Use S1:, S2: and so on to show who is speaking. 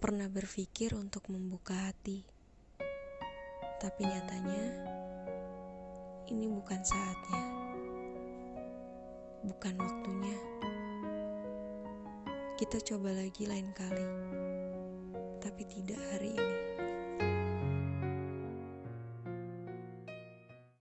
S1: pernah berpikir untuk membuka hati, tapi nyatanya ini bukan saatnya, bukan waktunya. Kita coba lagi lain kali, tapi tidak.